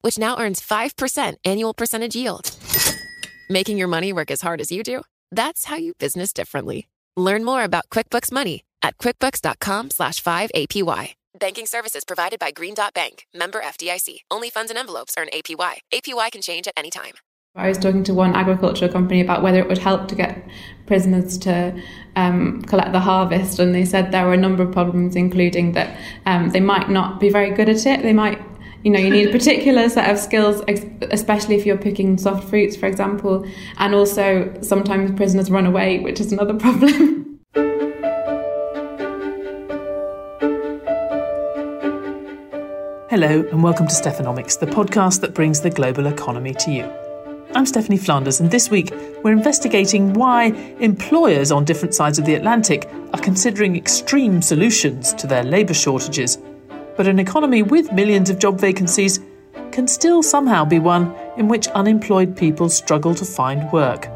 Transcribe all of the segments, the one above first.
which now earns 5% annual percentage yield. Making your money work as hard as you do? That's how you business differently. Learn more about QuickBooks Money at quickbooks.com slash 5APY. Banking services provided by Green Dot Bank, member FDIC. Only funds and envelopes earn APY. APY can change at any time. I was talking to one agricultural company about whether it would help to get prisoners to um, collect the harvest, and they said there were a number of problems, including that um, they might not be very good at it. They might you know you need a particular set of skills especially if you're picking soft fruits for example and also sometimes prisoners run away which is another problem Hello, and welcome to Stephanomics, the podcast that brings the global economy to you. I'm Stephanie Flanders, and this week we're investigating why employers on different sides of the Atlantic are considering extreme solutions to their labour shortages but an economy with millions of job vacancies can still somehow be one in which unemployed people struggle to find work.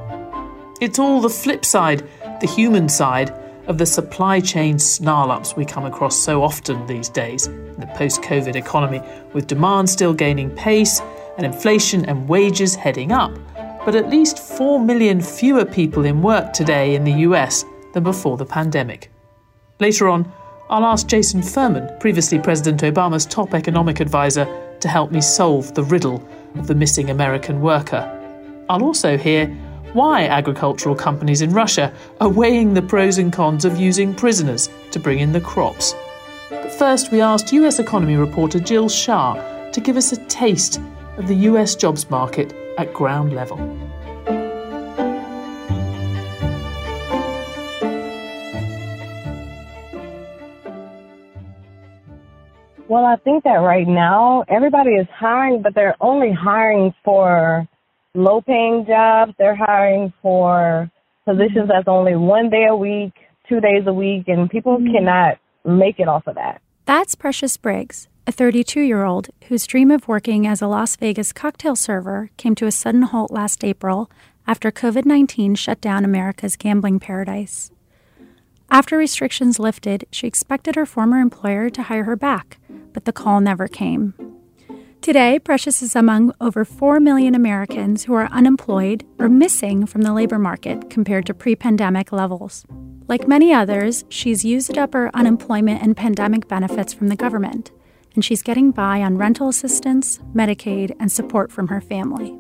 It's all the flip side, the human side, of the supply chain snarl ups we come across so often these days in the post COVID economy, with demand still gaining pace and inflation and wages heading up, but at least 4 million fewer people in work today in the US than before the pandemic. Later on, I'll ask Jason Furman, previously President Obama's top economic advisor, to help me solve the riddle of the missing American worker. I'll also hear why agricultural companies in Russia are weighing the pros and cons of using prisoners to bring in the crops. But first, we asked US economy reporter Jill Shah to give us a taste of the US jobs market at ground level. Well, I think that right now everybody is hiring, but they're only hiring for low paying jobs. They're hiring for positions that's only one day a week, two days a week, and people mm-hmm. cannot make it off of that. That's Precious Briggs, a 32 year old whose dream of working as a Las Vegas cocktail server came to a sudden halt last April after COVID 19 shut down America's gambling paradise. After restrictions lifted, she expected her former employer to hire her back, but the call never came. Today, Precious is among over 4 million Americans who are unemployed or missing from the labor market compared to pre pandemic levels. Like many others, she's used up her unemployment and pandemic benefits from the government, and she's getting by on rental assistance, Medicaid, and support from her family.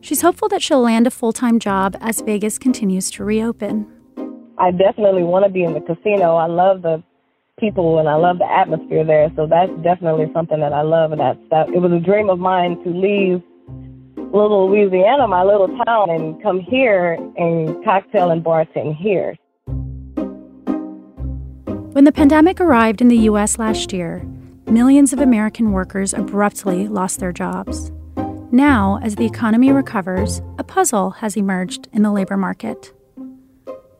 She's hopeful that she'll land a full time job as Vegas continues to reopen. I definitely want to be in the casino. I love the people and I love the atmosphere there. So that's definitely something that I love. And that's that. It was a dream of mine to leave little Louisiana, my little town, and come here and cocktail and bartend here. When the pandemic arrived in the U.S. last year, millions of American workers abruptly lost their jobs. Now, as the economy recovers, a puzzle has emerged in the labor market.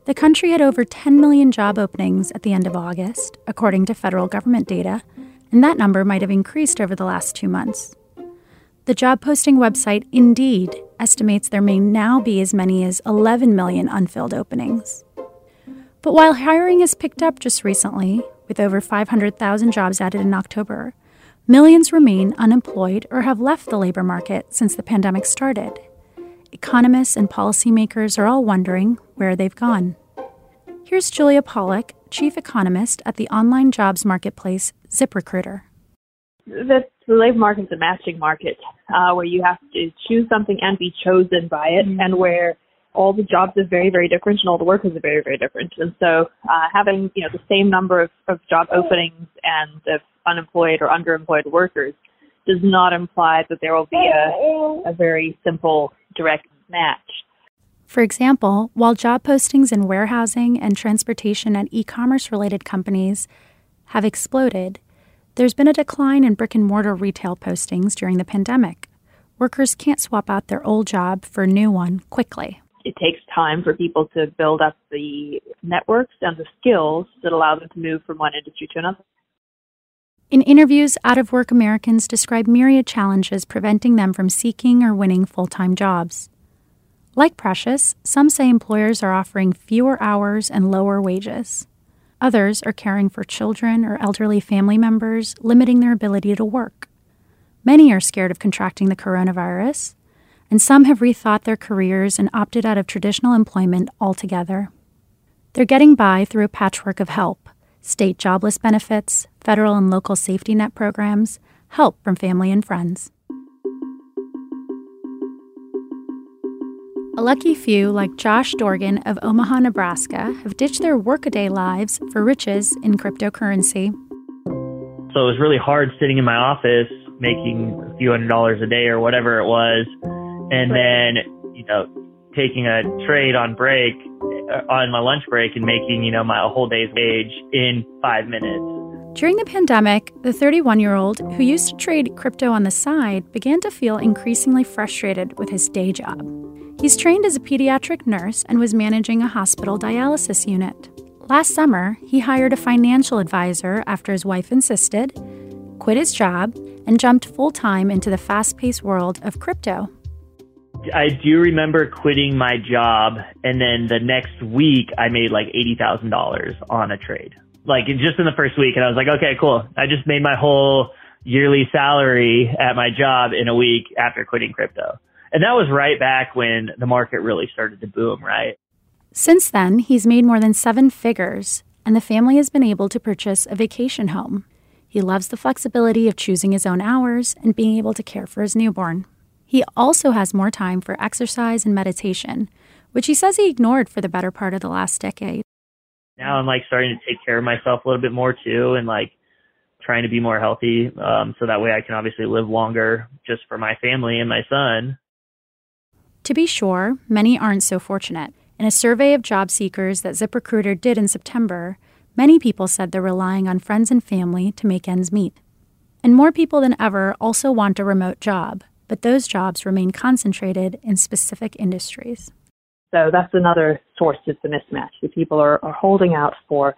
The country had over 10 million job openings at the end of August, according to federal government data, and that number might have increased over the last two months. The job posting website Indeed estimates there may now be as many as 11 million unfilled openings. But while hiring has picked up just recently, with over 500,000 jobs added in October, millions remain unemployed or have left the labor market since the pandemic started. Economists and policymakers are all wondering where they've gone. Here's Julia Pollak, chief economist at the online jobs marketplace ZipRecruiter. The labor market is a matching market uh, where you have to choose something and be chosen by it, mm-hmm. and where all the jobs are very, very different and all the workers are very, very different. And so uh, having you know the same number of, of job openings and of unemployed or underemployed workers does not imply that there will be a, a very simple direct match. For example, while job postings in warehousing and transportation and e commerce related companies have exploded, there's been a decline in brick and mortar retail postings during the pandemic, workers can't swap out their old job for a new one quickly. It takes time for people to build up the networks and the skills that allow them to move from one industry to another. In interviews, out of work Americans describe myriad challenges preventing them from seeking or winning full time jobs. Like Precious, some say employers are offering fewer hours and lower wages. Others are caring for children or elderly family members, limiting their ability to work. Many are scared of contracting the coronavirus, and some have rethought their careers and opted out of traditional employment altogether. They're getting by through a patchwork of help state jobless benefits, federal and local safety net programs, help from family and friends. A lucky few, like Josh Dorgan of Omaha, Nebraska, have ditched their workaday lives for riches in cryptocurrency. So it was really hard sitting in my office making a few hundred dollars a day or whatever it was, and then, you know, taking a trade on break, Uh, on my lunch break and making, you know, my whole day's wage in five minutes. During the pandemic, the 31 year old who used to trade crypto on the side began to feel increasingly frustrated with his day job. He's trained as a pediatric nurse and was managing a hospital dialysis unit. Last summer, he hired a financial advisor after his wife insisted, quit his job, and jumped full time into the fast paced world of crypto. I do remember quitting my job, and then the next week I made like $80,000 on a trade. Like just in the first week, and I was like, okay, cool. I just made my whole yearly salary at my job in a week after quitting crypto. And that was right back when the market really started to boom, right? Since then, he's made more than seven figures, and the family has been able to purchase a vacation home. He loves the flexibility of choosing his own hours and being able to care for his newborn. He also has more time for exercise and meditation, which he says he ignored for the better part of the last decade. Now I'm like starting to take care of myself a little bit more too, and like trying to be more healthy, um, so that way I can obviously live longer just for my family and my son. To be sure, many aren't so fortunate. In a survey of job seekers that ZipRecruiter did in September, many people said they're relying on friends and family to make ends meet. And more people than ever also want a remote job, but those jobs remain concentrated in specific industries. So that's another source of the mismatch. The people are, are holding out for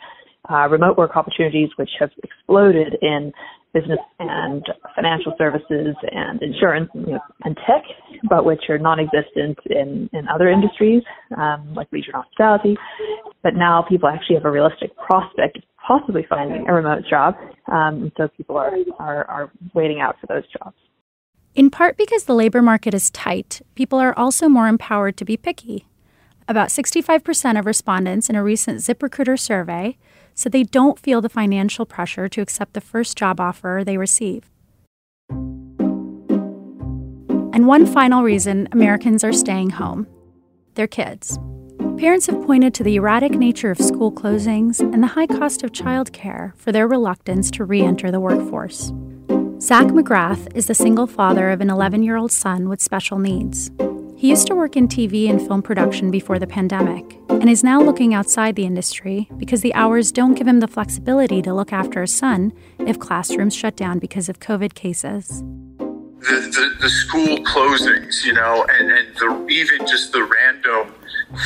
uh, remote work opportunities, which have exploded in business and financial services and insurance you know, and tech, but which are non-existent in, in other industries um, like leisure hospitality. But now people actually have a realistic prospect of possibly finding a remote job, um, and so people are, are, are waiting out for those jobs. In part because the labor market is tight, people are also more empowered to be picky. About 65% of respondents in a recent ZipRecruiter survey said they don't feel the financial pressure to accept the first job offer they receive. And one final reason Americans are staying home their kids. Parents have pointed to the erratic nature of school closings and the high cost of childcare for their reluctance to re enter the workforce. Zach McGrath is the single father of an 11 year old son with special needs. He used to work in TV and film production before the pandemic and is now looking outside the industry because the hours don't give him the flexibility to look after a son if classrooms shut down because of COVID cases. The, the, the school closings, you know, and, and the, even just the random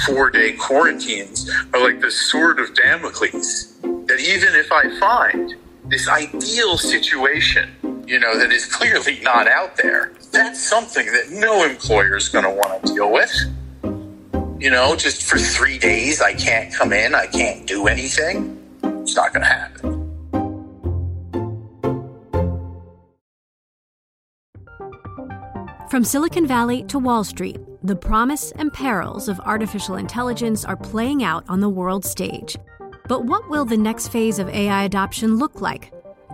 four day quarantines are like the sword of Damocles. That even if I find this ideal situation, you know, that is clearly not out there, that's something that no employer is going to want to deal with. You know, just for three days, I can't come in, I can't do anything. It's not going to happen. From Silicon Valley to Wall Street, the promise and perils of artificial intelligence are playing out on the world stage. But what will the next phase of AI adoption look like?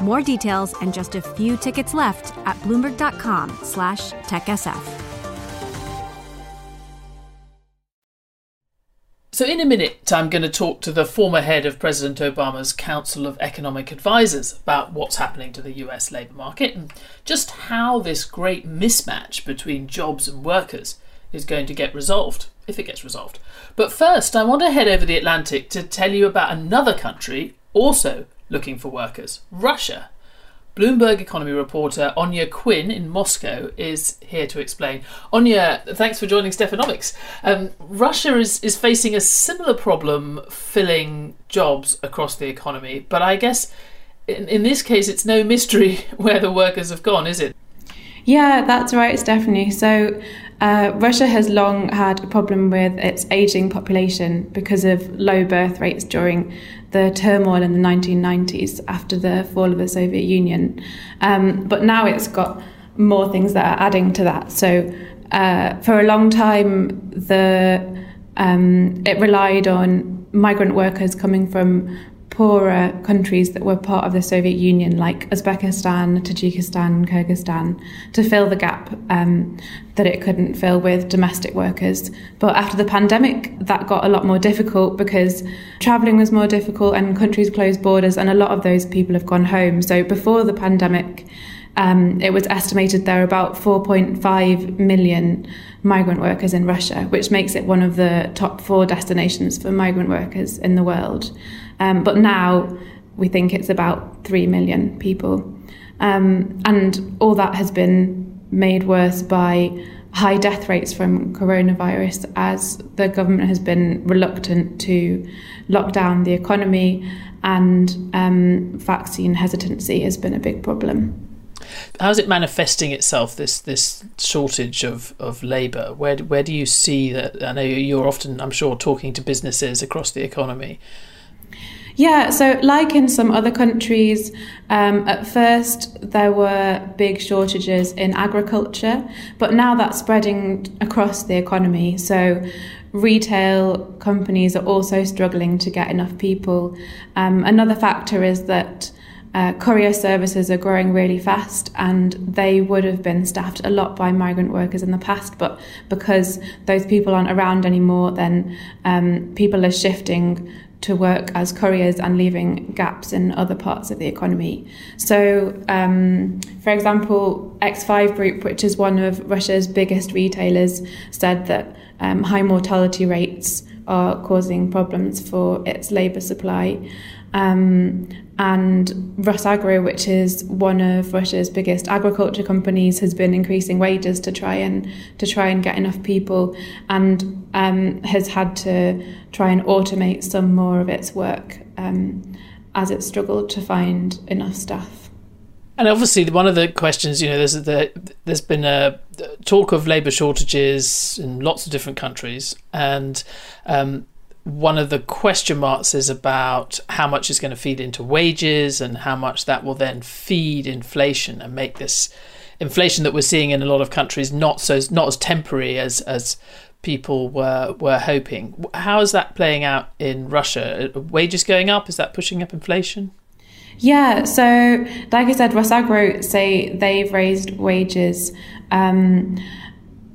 More details and just a few tickets left at bloomberg.com slash techsf. So, in a minute, I'm going to talk to the former head of President Obama's Council of Economic Advisers about what's happening to the US labour market and just how this great mismatch between jobs and workers is going to get resolved, if it gets resolved. But first, I want to head over the Atlantic to tell you about another country also looking for workers Russia. Bloomberg economy reporter Áine Quinn in Moscow is here to explain. Áine, thanks for joining Stephanomics. Um, Russia is, is facing a similar problem filling jobs across the economy, but I guess in, in this case it's no mystery where the workers have gone, is it? Yeah, that's right, Stephanie. So, uh, Russia has long had a problem with its aging population because of low birth rates during the turmoil in the 1990s after the fall of the Soviet Union. Um, but now it's got more things that are adding to that. So, uh, for a long time, the um, it relied on migrant workers coming from poorer countries that were part of the Soviet Union, like Uzbekistan, Tajikistan, Kyrgyzstan, to fill the gap um, that it couldn't fill with domestic workers. But after the pandemic, that got a lot more difficult because travelling was more difficult and countries closed borders, and a lot of those people have gone home. So before the pandemic, um, it was estimated there are about 4.5 million migrant workers in Russia, which makes it one of the top four destinations for migrant workers in the world. Um, but now we think it's about 3 million people. Um, and all that has been made worse by high death rates from coronavirus as the government has been reluctant to lock down the economy and um, vaccine hesitancy has been a big problem. How's it manifesting itself? This this shortage of, of labour. Where where do you see that? I know you're often, I'm sure, talking to businesses across the economy. Yeah, so like in some other countries, um, at first there were big shortages in agriculture, but now that's spreading across the economy. So retail companies are also struggling to get enough people. Um, another factor is that uh, courier services are growing really fast and they would have been staffed a lot by migrant workers in the past, but because those people aren't around anymore, then um, people are shifting to work as couriers and leaving gaps in other parts of the economy. So, um, for example, X5 Group, which is one of Russia's biggest retailers, said that um, high mortality rates are causing problems for its labour supply. Um, and Rusagro, which is one of Russia's biggest agriculture companies, has been increasing wages to try and to try and get enough people, and um, has had to try and automate some more of its work um, as it struggled to find enough staff. And obviously, one of the questions, you know, there's the, there's been a talk of labour shortages in lots of different countries, and um, one of the question marks is about how much is going to feed into wages and how much that will then feed inflation and make this inflation that we're seeing in a lot of countries not so not as temporary as as people were were hoping. How is that playing out in Russia? Are wages going up? Is that pushing up inflation? Yeah, so like I said, Rusagro say they've raised wages um,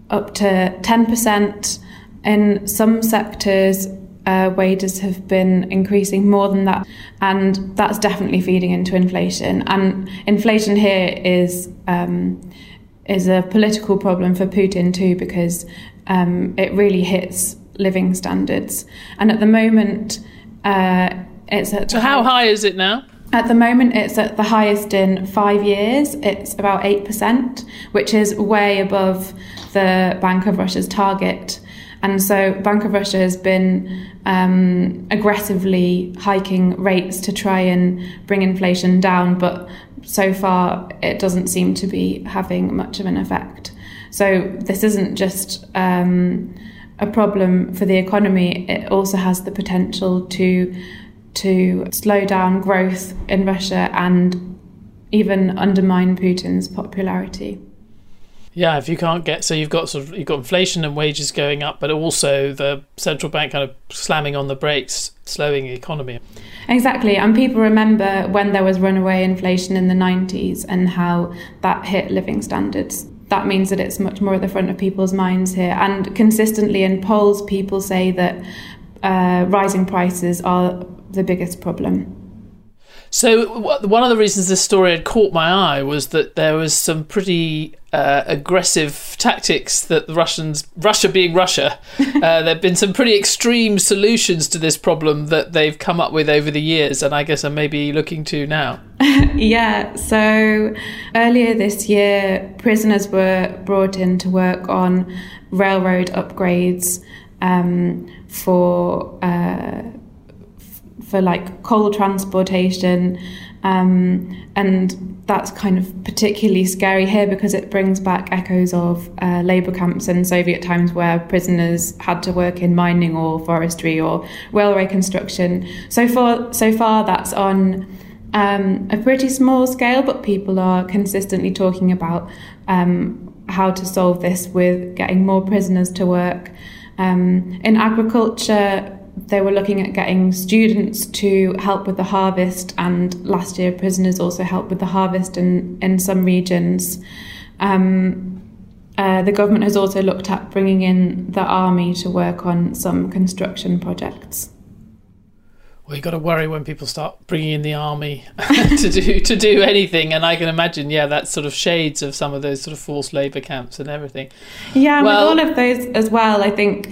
up to ten percent in some sectors uh, wages have been increasing more than that, and that's definitely feeding into inflation. And inflation here is um, is a political problem for Putin too, because um, it really hits living standards. And at the moment, uh, it's at so how high is it now? At the moment, it's at the highest in five years. It's about 8%, which is way above the Bank of Russia's target. And so Bank of Russia has been um, aggressively hiking rates to try and bring inflation down, but so far it doesn't seem to be having much of an effect. So this isn't just um, a problem for the economy; it also has the potential to to slow down growth in Russia and even undermine Putin's popularity. Yeah, if you can't get so you've got sort of you've got inflation and wages going up, but also the central bank kind of slamming on the brakes, slowing the economy. Exactly, and people remember when there was runaway inflation in the 90s and how that hit living standards. That means that it's much more at the front of people's minds here. And consistently in polls, people say that uh, rising prices are the biggest problem. So one of the reasons this story had caught my eye was that there was some pretty uh, aggressive tactics that the Russians, Russia being Russia, uh, there've been some pretty extreme solutions to this problem that they've come up with over the years, and I guess I'm maybe looking to now. yeah. So earlier this year, prisoners were brought in to work on railroad upgrades um, for. Uh, for like coal transportation. Um, and that's kind of particularly scary here because it brings back echoes of uh, labour camps in Soviet times where prisoners had to work in mining or forestry or railway construction. So far, so far that's on um, a pretty small scale, but people are consistently talking about um, how to solve this with getting more prisoners to work. Um, in agriculture, they were looking at getting students to help with the harvest, and last year prisoners also helped with the harvest in, in some regions. Um, uh, the government has also looked at bringing in the army to work on some construction projects. Well, you've got to worry when people start bringing in the army to do to do anything, and I can imagine, yeah, that's sort of shades of some of those sort of forced labour camps and everything. Yeah, well, with all of those as well, I think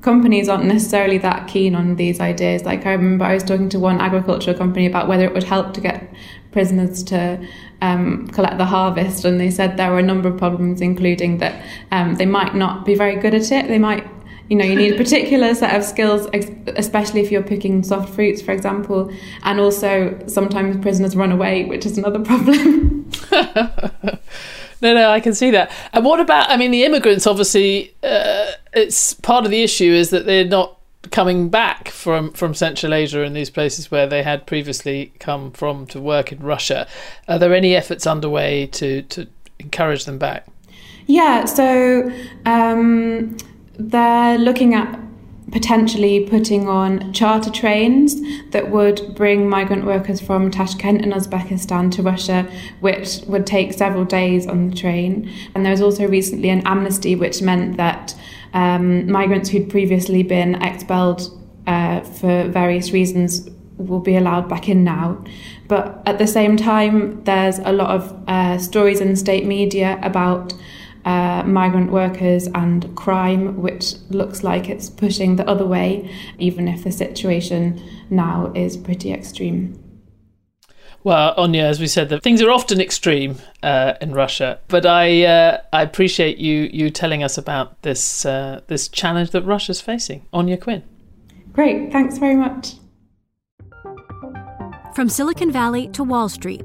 companies aren't necessarily that keen on these ideas. Like I remember I was talking to one agricultural company about whether it would help to get prisoners to um, collect the harvest, and they said there were a number of problems, including that um, they might not be very good at it. They might you know you need a particular set of skills especially if you're picking soft fruits for example and also sometimes prisoners run away which is another problem no, no, I can see that. And what about? I mean, the immigrants. Obviously, uh, it's part of the issue is that they're not coming back from from Central Asia and these places where they had previously come from to work in Russia. Are there any efforts underway to to encourage them back? Yeah, so um, they're looking at potentially putting on charter trains that would bring migrant workers from Tashkent in Uzbekistan to Russia, which would take several days on the train. And there was also recently an amnesty, which meant that um, migrants who'd previously been expelled uh, for various reasons will be allowed back in now. But at the same time, there's a lot of uh, stories in state media about uh, migrant workers and crime, which looks like it's pushing the other way, even if the situation now is pretty extreme. Well, Áine, as we said, that things are often extreme uh, in Russia, but I uh, I appreciate you you telling us about this uh, this challenge that Russia's facing. Áine Quinn. Great, thanks very much. From Silicon Valley to Wall Street,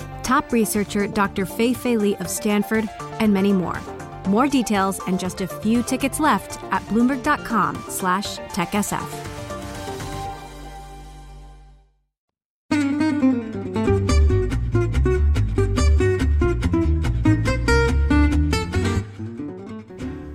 top researcher Dr. Fei Fei Li of Stanford, and many more. More details and just a few tickets left at bloomberg.com slash techsf.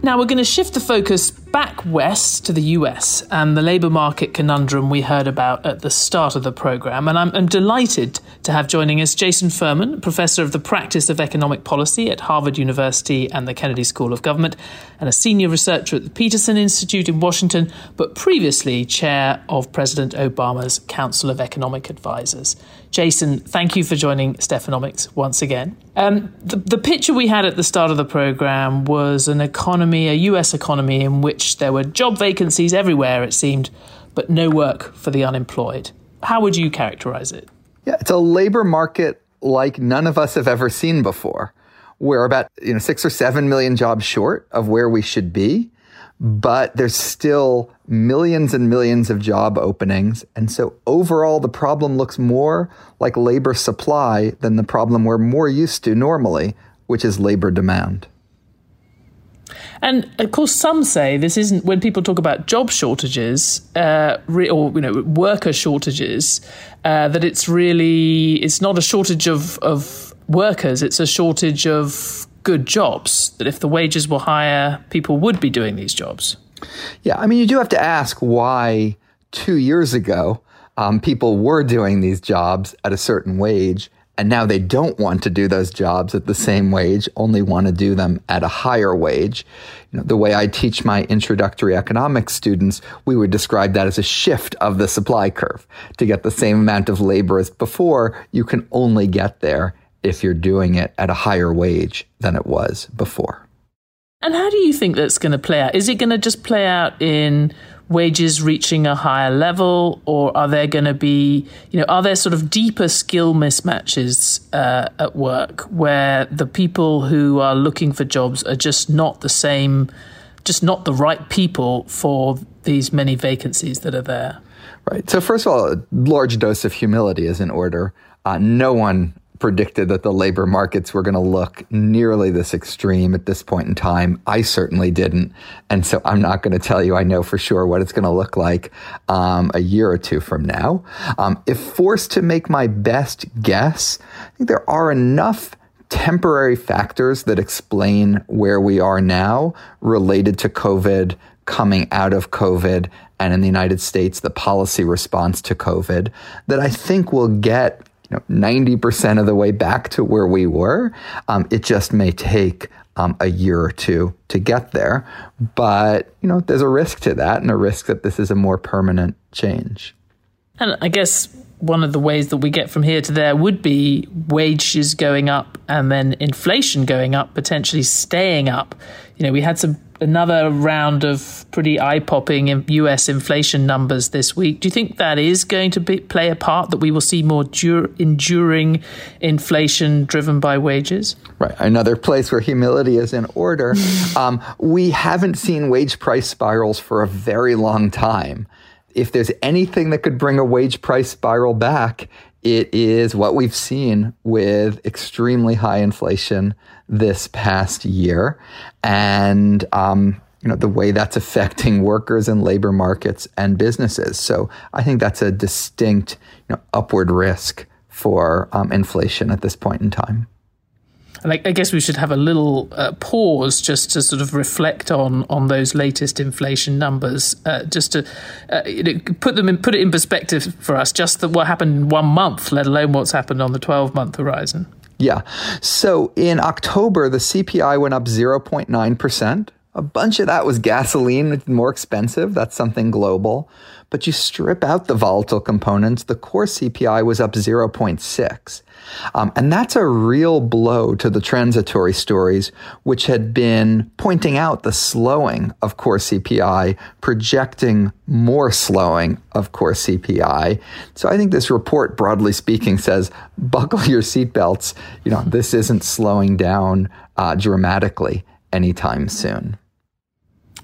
Now we're going to shift the focus back west to the US and the labour market conundrum we heard about at the start of the programme. And I'm, I'm, delighted to have joining us Jason Furman, Professor of the Practice of Economic Policy at Harvard University and the Kennedy School of Government, and a Senior Researcher at the Peterson Institute in Washington, but previously Chair of President Obama's Council of Economic Advisers. Jason, thank you for joining Stephanomics once again. Um, the, the picture we had at the start of the program was an economy, a US economy, in which there were job vacancies everywhere, it seemed, but no work for the unemployed. How would you characterize it? Yeah, it's a labor market like none of us have ever seen before. We're about you know six or seven million jobs short of where we should be but there's still millions and millions of job openings. And so overall, the problem looks more like labor supply than the problem we're more used to normally, which is labor demand. And of course, some say this isn't when people talk about job shortages uh, re- or you know worker shortages uh, that it's really it's not a shortage of of workers; it's a shortage of good jobs. That if the wages were higher, people would be doing these jobs. Yeah, I mean, you do have to ask why two years ago um, people were doing these jobs at a certain wage and now they don't want to do those jobs at the same wage, only want to do them at a higher wage. You know, the way I teach my introductory economics students, we would describe that as a shift of the supply curve. To get the same amount of labor as before, you can only get there if you're doing it at a higher wage than it was before. And how do you think that's going to play out? Is it going to just play out in wages reaching a higher level, or are there going to be, you know, are there sort of deeper skill mismatches uh, at work where the people who are looking for jobs are just not the same, just not the right people for these many vacancies that are there? Right. So, first of all, a large dose of humility is in order. Uh, no one predicted that the labor markets were going to look nearly this extreme at this point in time. I certainly didn't. And so I'm not going to tell you I know for sure what it's going to look like um, a year or two from now. Um, if forced to make my best guess, I think there are enough temporary factors that explain where we are now related to COVID, coming out of COVID, and in the United States, the policy response to COVID, that I think will get you know, 90% of the way back to where we were. Um, it just may take um, a year or two to get there. But, you know, there's a risk to that and a risk that this is a more permanent change. And I guess one of the ways that we get from here to there would be wages going up and then inflation going up, potentially staying up. You know, we had some another round of pretty eye-popping U.S. inflation numbers this week. Do you think that is going to be, play a part that we will see more dur- enduring inflation driven by wages? Right. Another place where humility is in order. um, we haven't seen wage price spirals for a very long time if there's anything that could bring a wage price spiral back, it is what we've seen with extremely high inflation this past year. And, um, you know, the way that's affecting workers and labor markets and businesses. So I think that's a distinct you know, upward risk for um, inflation at this point in time. And I, I guess we should have a little uh, pause just to sort of reflect on on those latest inflation numbers, uh, just to uh, you know, put them in, put it in perspective for us. Just the, what happened in one month, let alone what's happened on the twelve month horizon. Yeah. So in October, the CPI went up zero point nine percent. A bunch of that was gasoline, more expensive. That's something global. But you strip out the volatile components, the core CPI was up 0.6. Um, and that's a real blow to the transitory stories, which had been pointing out the slowing of core CPI, projecting more slowing of core CPI. So I think this report, broadly speaking, says buckle your seatbelts. You know, this isn't slowing down uh, dramatically anytime soon.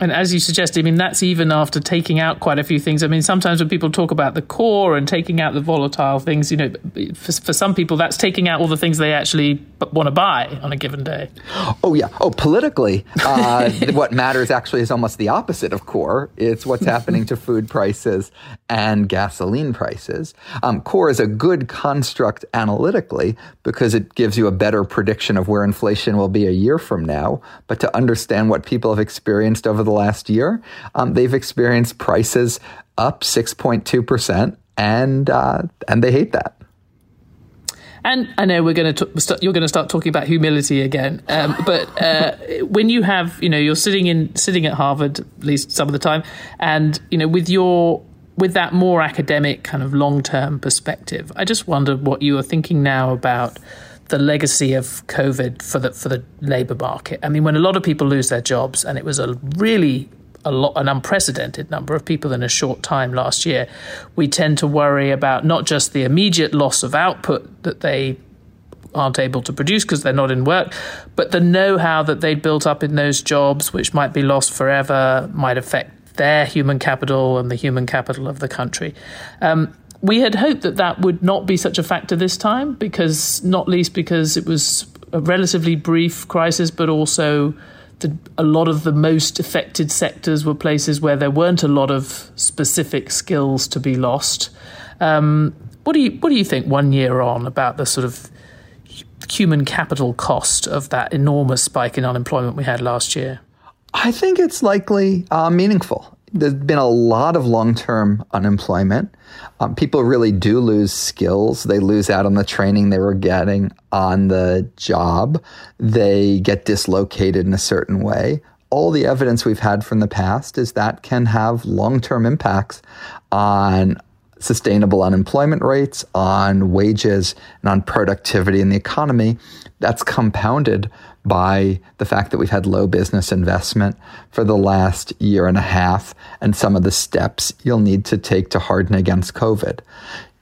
And as you suggested, I mean, that's even after taking out quite a few things. I mean, sometimes when people talk about the core and taking out the volatile things, you know, for, for some people, that's taking out all the things they actually want to buy on a given day. Oh, yeah. Oh, politically, uh, what matters actually is almost the opposite of core. It's what's happening to food prices and gasoline prices. Um, core is a good construct analytically because it gives you a better prediction of where inflation will be a year from now. But to understand what people have experienced over the the last year, um, they've experienced prices up 6.2%, and, uh, and they hate that. And I know we're going to st- you're going to start talking about humility again, um, but uh, when you have you know you're sitting in sitting at Harvard at least some of the time, and you know with your with that more academic kind of long term perspective, I just wonder what you are thinking now about the legacy of COVID for the for the labour market. I mean, when a lot of people lose their jobs, and it was a really a lot an unprecedented number of people in a short time last year, we tend to worry about not just the immediate loss of output that they aren't able to produce because they're not in work, but the know-how that they built up in those jobs, which might be lost forever, might affect their human capital and the human capital of the country. Um, we had hoped that that would not be such a factor this time, because not least because it was a relatively brief crisis, but also the, a lot of the most affected sectors were places where there weren't a lot of specific skills to be lost. Um, what do you what do you think one year on about the sort of human capital cost of that enormous spike in unemployment we had last year? I think it's likely uh, meaningful. There's been a lot of long term unemployment. Um, people really do lose skills. They lose out on the training they were getting on the job. They get dislocated in a certain way. All the evidence we've had from the past is that can have long term impacts on sustainable unemployment rates, on wages, and on productivity in the economy. That's compounded by the fact that we've had low business investment for the last year and a half and some of the steps you'll need to take to harden against COVID.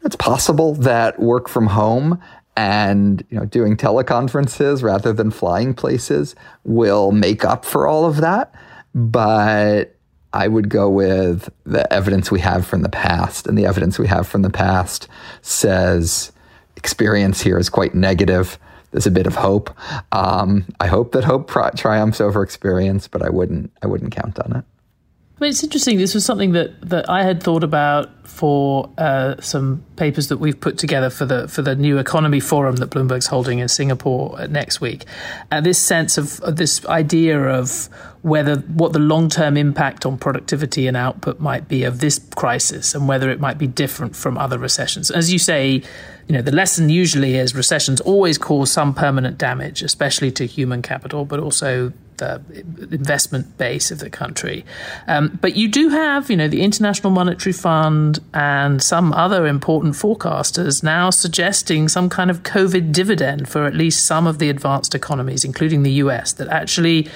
It's possible that work from home and you know doing teleconferences rather than flying places will make up for all of that, but I would go with the evidence we have from the past. And the evidence we have from the past says experience here is quite negative. There's a bit of hope. Um, I hope that hope tri- triumphs over experience, but I wouldn't. I wouldn't count on it. I mean, it's interesting. This was something that, that I had thought about for uh, some papers that we've put together for the for the new economy forum that Bloomberg's holding in Singapore next week. Uh, this sense of, of this idea of whether what the long term impact on productivity and output might be of this crisis, and whether it might be different from other recessions. As you say, you know, the lesson usually is recessions always cause some permanent damage, especially to human capital, but also investment base of the country. Um, but you do have, you know, the International Monetary Fund and some other important forecasters now suggesting some kind of COVID dividend for at least some of the advanced economies, including the US, that actually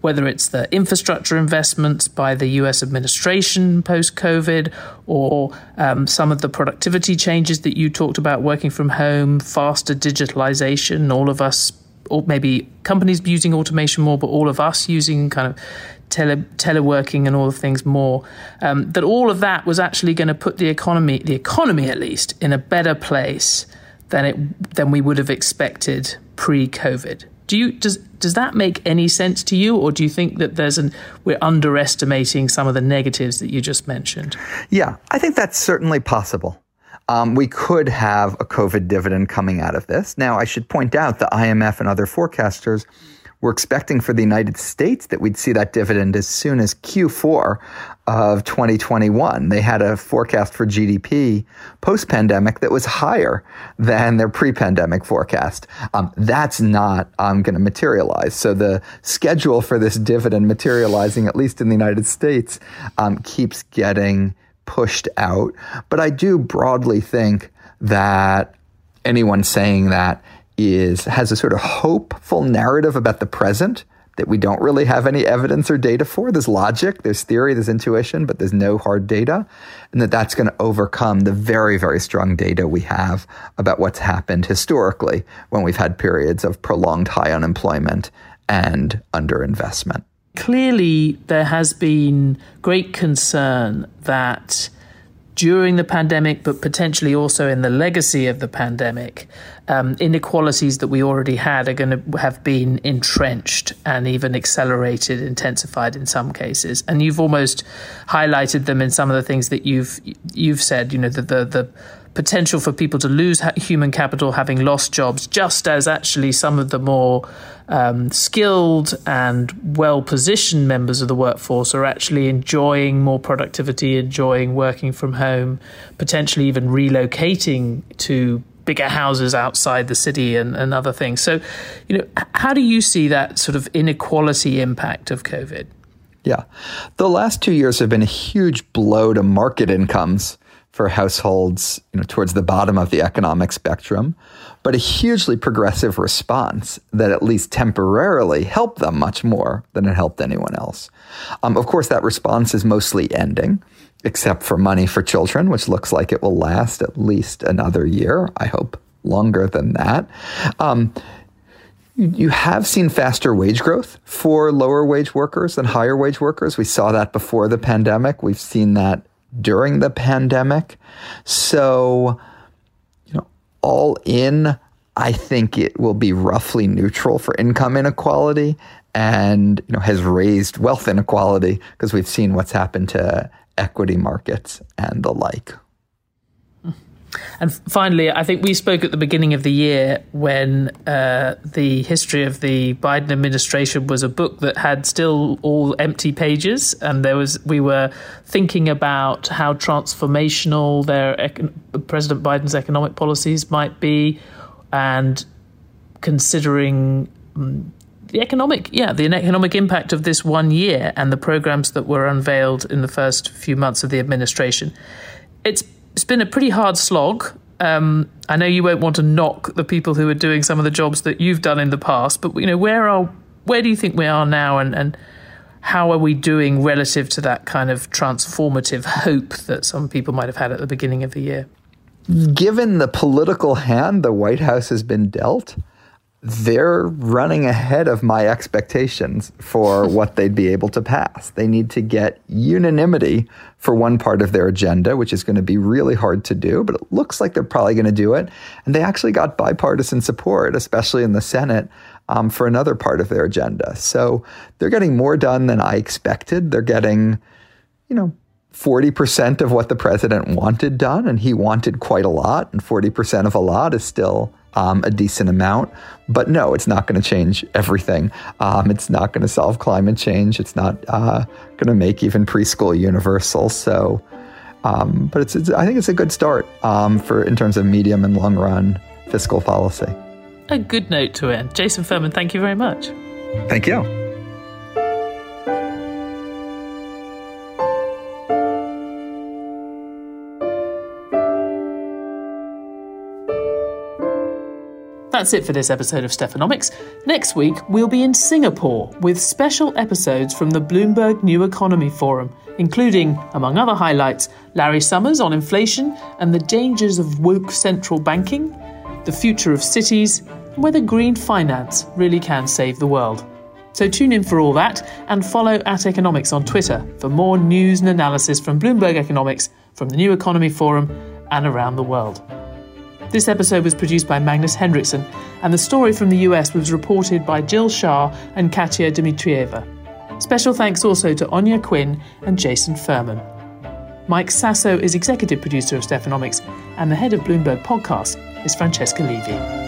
whether it's the infrastructure investments by the US administration post COVID or um, some of the productivity changes that you talked about, working from home, faster digitalization, all of us or maybe companies using automation more, but all of us using kind of tele, teleworking and all the things more, um, that all of that was actually going to put the economy, the economy at least, in a better place than it than we would have expected pre-COVID. Do you does does that make any sense to you, or do you think that there's an we're underestimating some of the negatives that you just mentioned? Yeah, I think that's certainly possible um, we could have a COVID dividend coming out of this. Now, I should point out the IMF and other forecasters were expecting for the United States that we'd see that dividend as soon as Q4 of 2021. They had a forecast for GDP post pandemic that was higher than their pre pandemic forecast. Um, that's not um, going to materialize. So the schedule for this dividend materializing, at least in the United States, um, keeps getting pushed out. But I do broadly think that anyone saying that is has a sort of hopeful narrative about the present that we don't really have any evidence or data for. There's logic, there's theory, there's intuition, but there's no hard data, and that that's going to overcome the very, very strong data we have about what's happened historically when we've had periods of prolonged high unemployment and underinvestment clearly there has been great concern that during the pandemic, but potentially also in the legacy of the pandemic, um, inequalities that we already had are going to have been entrenched and even accelerated, intensified in some cases. And you've almost highlighted them in some of the things that you've you've said. You know, the the, the potential for people to lose human capital having lost jobs, just as actually some of the more um, skilled and well positioned members of the workforce are actually enjoying more productivity, enjoying working from home, potentially even relocating to bigger houses outside the city and, and other things. So, you know, how do you see that sort of inequality impact of COVID? Yeah. The last two years have been a huge blow to market incomes for households you know, towards the bottom of the economic spectrum, but a hugely progressive response that at least temporarily helped them much more than it helped anyone else. Um, of course, that response is mostly ending, except for money for children, which looks like it will last at least another year. I hope longer than that. Um, you have seen faster wage growth for lower wage workers than higher wage workers. We saw that before the pandemic. We've seen that during the pandemic. So, you know, all in, I think it will be roughly neutral for income inequality and you know has raised wealth inequality because we've seen what's happened to equity markets and the like. And finally, I think we spoke at the beginning of the year when uh, the history of the Biden administration was a book that had still all empty pages, and there was we were thinking about how transformational their President Biden's economic policies might be, and considering. Um, the economic, yeah, the economic impact of this one year and the programs that were unveiled in the first few months of the administration. It's it's been a pretty hard slog. Um, I know you won't want to knock the people who are doing some of the jobs that you've done in the past, but you know, where are where do you think we are now, and and how are we doing relative to that kind of transformative hope that some people might have had at the beginning of the year? Given the political hand the White House has been dealt, they're running ahead of my expectations for what they'd be able to pass. They need to get unanimity for one part of their agenda, which is going to be really hard to do, but it looks like they're probably going to do it. And they actually got bipartisan support, especially in the Senate, um, for another part of their agenda. So they're getting more done than I expected. They're getting, you know, 40% of what the president wanted done, and he wanted quite a lot, and 40% of a lot is still um, a decent amount. But no, it's not going to change everything. Um, it's not going to solve climate change. It's not uh, going to make even preschool universal. So, um, but it's, it's, I think it's a good start um, for in terms of medium and long run fiscal policy. A good note to end. Jason Furman, thank you very much. Thank you. That's it for this episode of Stephanomics. Next week, we'll be in Singapore with special episodes from the Bloomberg New Economy Forum, including, among other highlights, Larry Summers on inflation and the dangers of woke central banking, the future of cities, and whether green finance really can save the world. So tune in for all that and follow at Economics on Twitter for more news and analysis from Bloomberg Economics, from the New Economy Forum, and around the world. This episode was produced by Magnus Henriksson, and the story from the US was reported by Jill Shah and Katya Dmitrieva. Special thanks also to Áine Quinn and Jason Furman. Mike Sasso is executive producer of Stephanomics, and the head of Bloomberg Podcast is Francesca Levy.